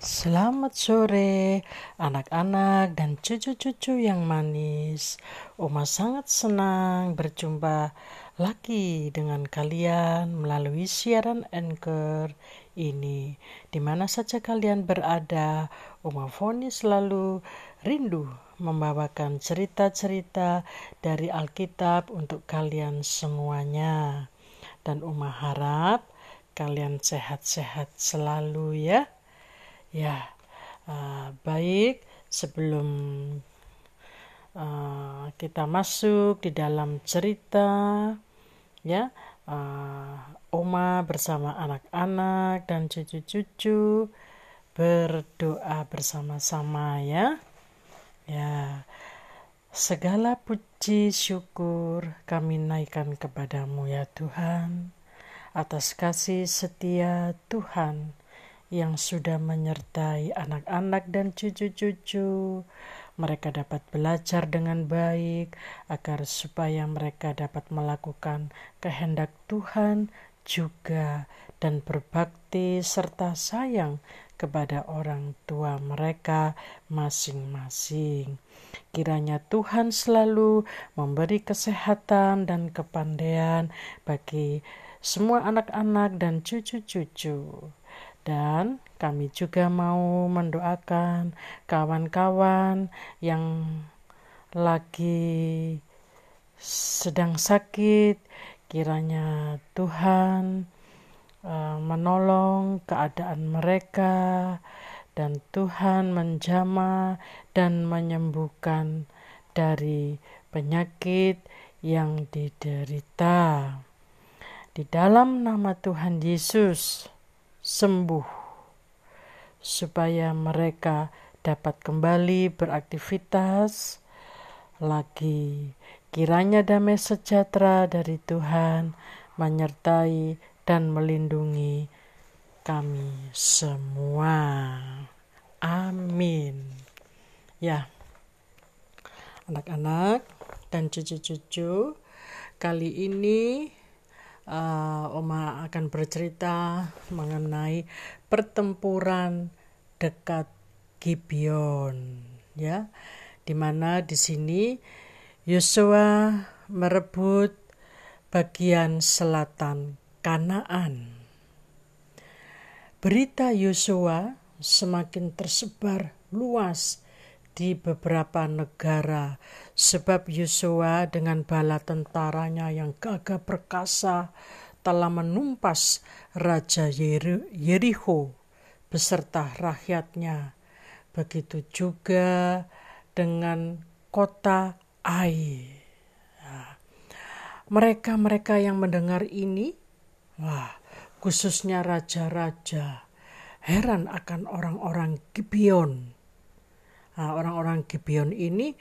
Selamat sore, anak-anak dan cucu-cucu yang manis. Oma sangat senang berjumpa lagi dengan kalian melalui siaran Anchor ini. Di mana saja kalian berada, Oma Foni selalu rindu membawakan cerita-cerita dari Alkitab untuk kalian semuanya. Dan Oma harap kalian sehat-sehat selalu ya. Ya, uh, baik. Sebelum uh, kita masuk di dalam cerita, ya, uh, Oma bersama anak-anak dan cucu-cucu berdoa bersama-sama ya. Ya, segala puji syukur kami naikkan kepadamu ya Tuhan atas kasih setia Tuhan yang sudah menyertai anak-anak dan cucu-cucu. Mereka dapat belajar dengan baik agar supaya mereka dapat melakukan kehendak Tuhan juga dan berbakti serta sayang kepada orang tua mereka masing-masing. Kiranya Tuhan selalu memberi kesehatan dan kepandaian bagi semua anak-anak dan cucu-cucu. Dan kami juga mau mendoakan kawan-kawan yang lagi sedang sakit, kiranya Tuhan uh, menolong keadaan mereka dan Tuhan menjama dan menyembuhkan dari penyakit yang diderita. Di dalam nama Tuhan Yesus, sembuh, supaya mereka dapat kembali beraktivitas lagi. Kiranya damai sejahtera dari Tuhan menyertai dan melindungi kami semua. Amin. Ya, anak-anak dan cucu-cucu, kali ini uh, Oma akan bercerita mengenai pertempuran dekat Gibeon ya di mana di sini Yosua merebut bagian selatan Kanaan. Berita Yosua semakin tersebar luas di beberapa negara sebab Yosua dengan bala tentaranya yang gagah perkasa telah menumpas Raja Yericho beserta rakyatnya. Begitu juga dengan kota Ai. Mereka-mereka yang mendengar ini, wah, khususnya raja-raja, heran akan orang-orang Gibeon Nah, orang-orang Gibeon ini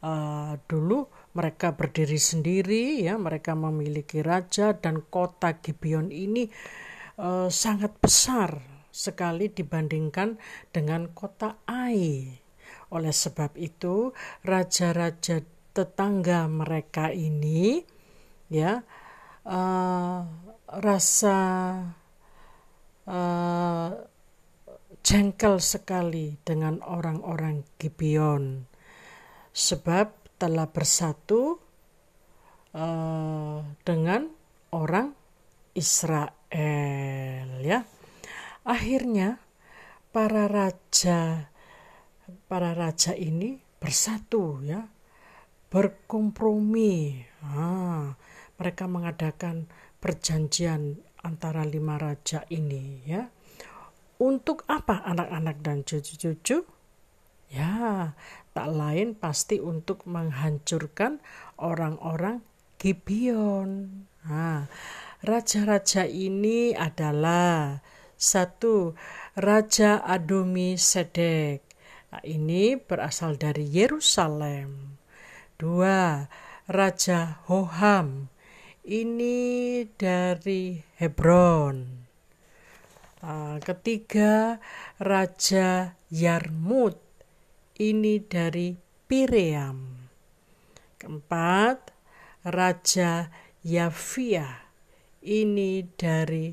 uh, dulu mereka berdiri sendiri ya, mereka memiliki raja dan kota Gibeon ini uh, sangat besar sekali dibandingkan dengan kota Ai. Oleh sebab itu, raja-raja tetangga mereka ini ya uh, rasa uh, jengkel sekali dengan orang-orang Gibeon sebab telah bersatu uh, dengan orang Israel ya. Akhirnya para raja para raja ini bersatu ya berkompromi. Ah, mereka mengadakan perjanjian antara lima raja ini ya untuk apa anak-anak dan cucu-cucu? Ya, tak lain pasti untuk menghancurkan orang-orang Gibeon. Nah, raja-raja ini adalah satu Raja Adomi Sedek. Nah, ini berasal dari Yerusalem. Dua, Raja Hoham. Ini dari Hebron. Uh, ketiga, Raja Yarmut. Ini dari Piream. Keempat, Raja Yafia. Ini dari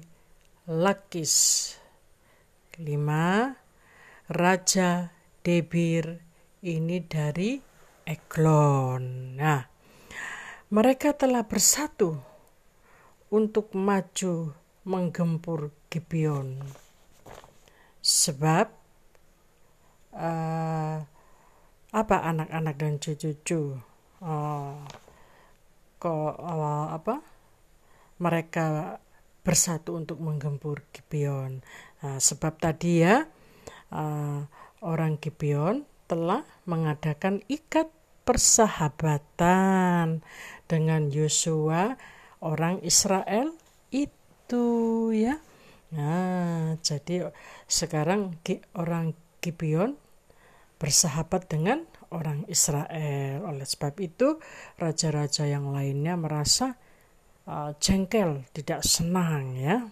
Lakis. Kelima, Raja Debir ini dari Eglon. Nah, mereka telah bersatu untuk maju menggempur Gibeon. Sebab uh, apa anak-anak dan cucu-cucu uh, kok uh, apa mereka bersatu untuk menggempur Gibeon. Nah, sebab tadi ya uh, orang Gibeon telah mengadakan ikat persahabatan dengan Yosua orang Israel itu ya. Nah, jadi sekarang orang Gibeon bersahabat dengan orang Israel. Oleh sebab itu, raja-raja yang lainnya merasa uh, jengkel, tidak senang ya.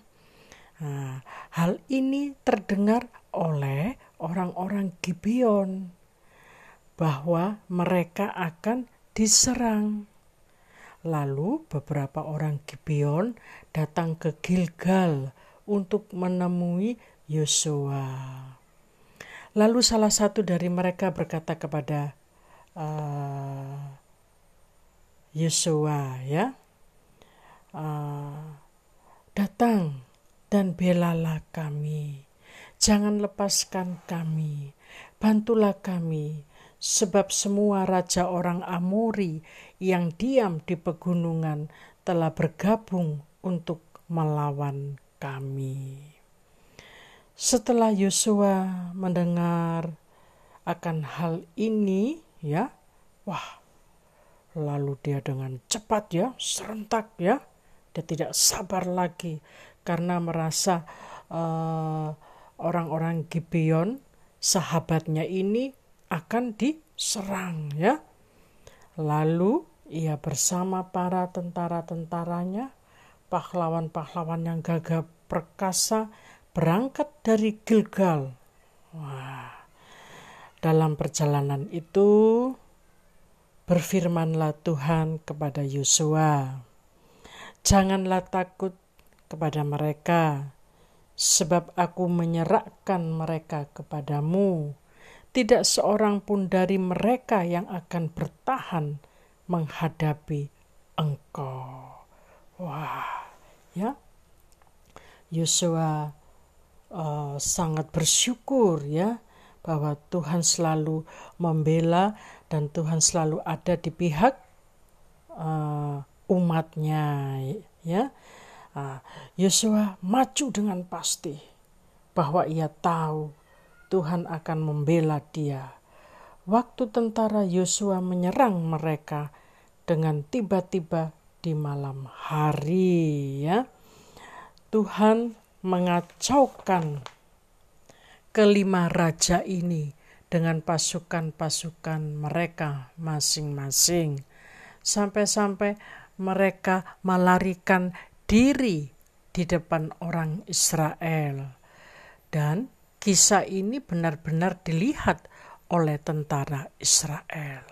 Nah, hal ini terdengar oleh orang-orang Gibeon bahwa mereka akan diserang. Lalu beberapa orang Gibeon datang ke Gilgal untuk menemui Yosua. Lalu salah satu dari mereka berkata kepada uh, Yosua, ya, uh, datang dan belalah kami, jangan lepaskan kami, bantulah kami, sebab semua raja orang Amori yang diam di pegunungan telah bergabung untuk melawan kami. Setelah Yosua mendengar akan hal ini, ya, wah, lalu dia dengan cepat ya, serentak ya, dia tidak sabar lagi karena merasa uh, orang-orang Gibeon sahabatnya ini akan diserang ya. Lalu ia bersama para tentara-tentaranya, pahlawan-pahlawan yang gagah perkasa berangkat dari Gilgal. Wah. Dalam perjalanan itu berfirmanlah Tuhan kepada Yosua, "Janganlah takut kepada mereka, sebab aku menyerahkan mereka kepadamu." Tidak seorang pun dari mereka yang akan bertahan menghadapi engkau. Wah, ya. Yosua uh, sangat bersyukur ya bahwa Tuhan selalu membela dan Tuhan selalu ada di pihak uh, umatnya ya. Uh, Yosua maju dengan pasti bahwa ia tahu Tuhan akan membela dia. Waktu tentara Yosua menyerang mereka dengan tiba-tiba di malam hari ya. Tuhan mengacaukan kelima raja ini dengan pasukan-pasukan mereka masing-masing. Sampai-sampai mereka melarikan diri di depan orang Israel. Dan Kisah ini benar-benar dilihat oleh tentara Israel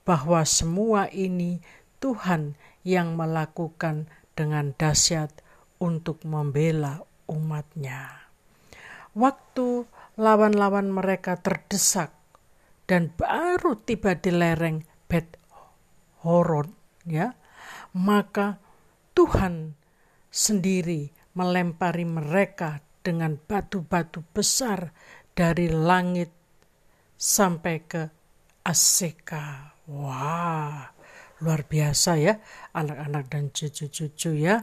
bahwa semua ini Tuhan yang melakukan dengan dahsyat untuk membela umatnya. Waktu lawan-lawan mereka terdesak dan baru tiba di lereng Bet Horon, ya, maka Tuhan sendiri melempari mereka dengan batu-batu besar dari langit sampai ke Aseka. Wah, luar biasa ya anak-anak dan cucu-cucu ya.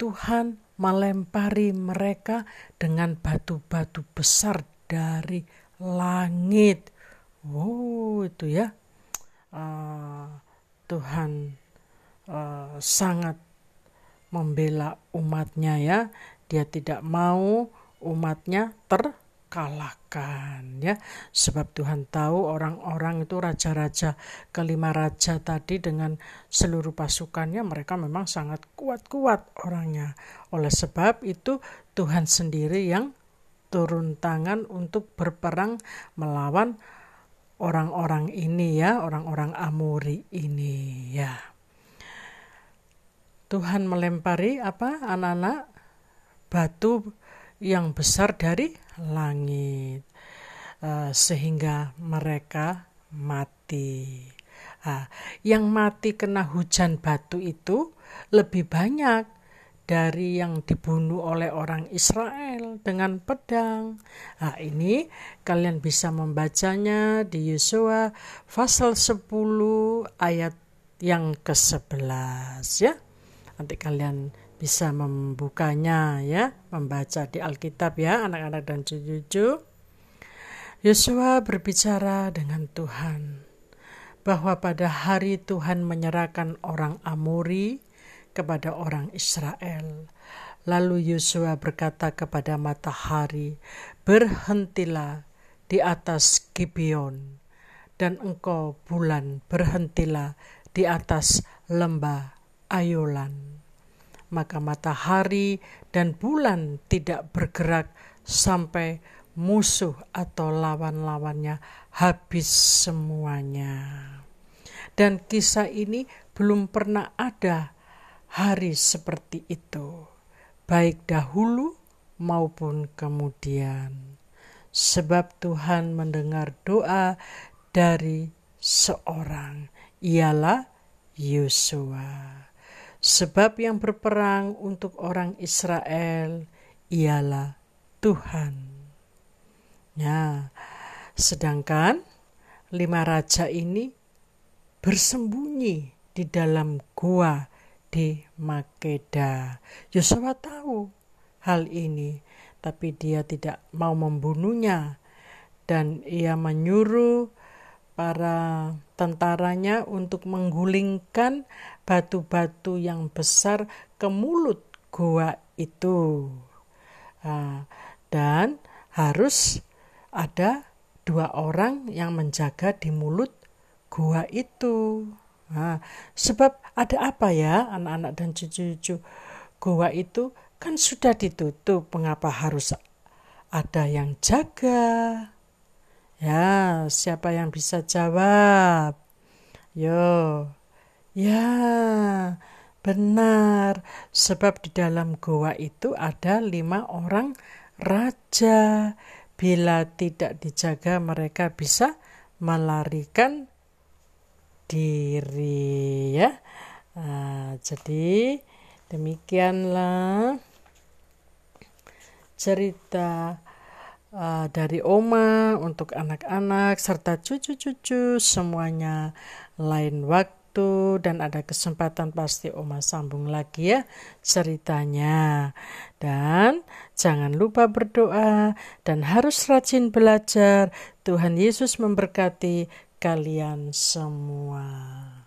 Tuhan melempari mereka dengan batu-batu besar dari langit. Wow, itu ya. Uh, Tuhan uh, sangat membela umatnya ya dia tidak mau umatnya terkalahkan ya. Sebab Tuhan tahu orang-orang itu raja-raja kelima raja tadi dengan seluruh pasukannya mereka memang sangat kuat-kuat orangnya. Oleh sebab itu Tuhan sendiri yang turun tangan untuk berperang melawan orang-orang ini ya, orang-orang Amori ini ya. Tuhan melempari apa anak-anak batu yang besar dari langit. uh, sehingga mereka mati. Nah, yang mati kena hujan batu itu lebih banyak dari yang dibunuh oleh orang Israel dengan pedang. Nah, ini kalian bisa membacanya di Yosua pasal 10 ayat yang ke-11 ya. Nanti kalian bisa membukanya ya, membaca di Alkitab ya, anak-anak dan cucu-cucu. Yosua berbicara dengan Tuhan bahwa pada hari Tuhan menyerahkan orang Amori kepada orang Israel. Lalu Yosua berkata kepada matahari, "Berhentilah di atas Gibeon, dan engkau bulan berhentilah di atas lembah Ayolan." Maka matahari dan bulan tidak bergerak sampai musuh atau lawan-lawannya habis semuanya. Dan kisah ini belum pernah ada hari seperti itu, baik dahulu maupun kemudian. Sebab Tuhan mendengar doa dari seorang, ialah Yosua. Sebab yang berperang untuk orang Israel ialah Tuhan. Ya, sedangkan lima raja ini bersembunyi di dalam gua di Makeda. Yosua tahu hal ini, tapi dia tidak mau membunuhnya dan ia menyuruh para tentaranya untuk menggulingkan batu-batu yang besar ke mulut gua itu. Nah, dan harus ada dua orang yang menjaga di mulut gua itu. Nah, sebab ada apa ya anak-anak dan cucu-cucu gua itu kan sudah ditutup, mengapa harus ada yang jaga? Ya, siapa yang bisa jawab? Yo. Ya, benar. Sebab di dalam goa itu ada lima orang raja. Bila tidak dijaga mereka bisa melarikan diri ya. Nah, jadi demikianlah cerita uh, dari Oma untuk anak-anak serta cucu-cucu semuanya lain waktu dan ada kesempatan pasti Oma sambung lagi ya ceritanya dan jangan lupa berdoa dan harus rajin belajar Tuhan Yesus memberkati kalian semua.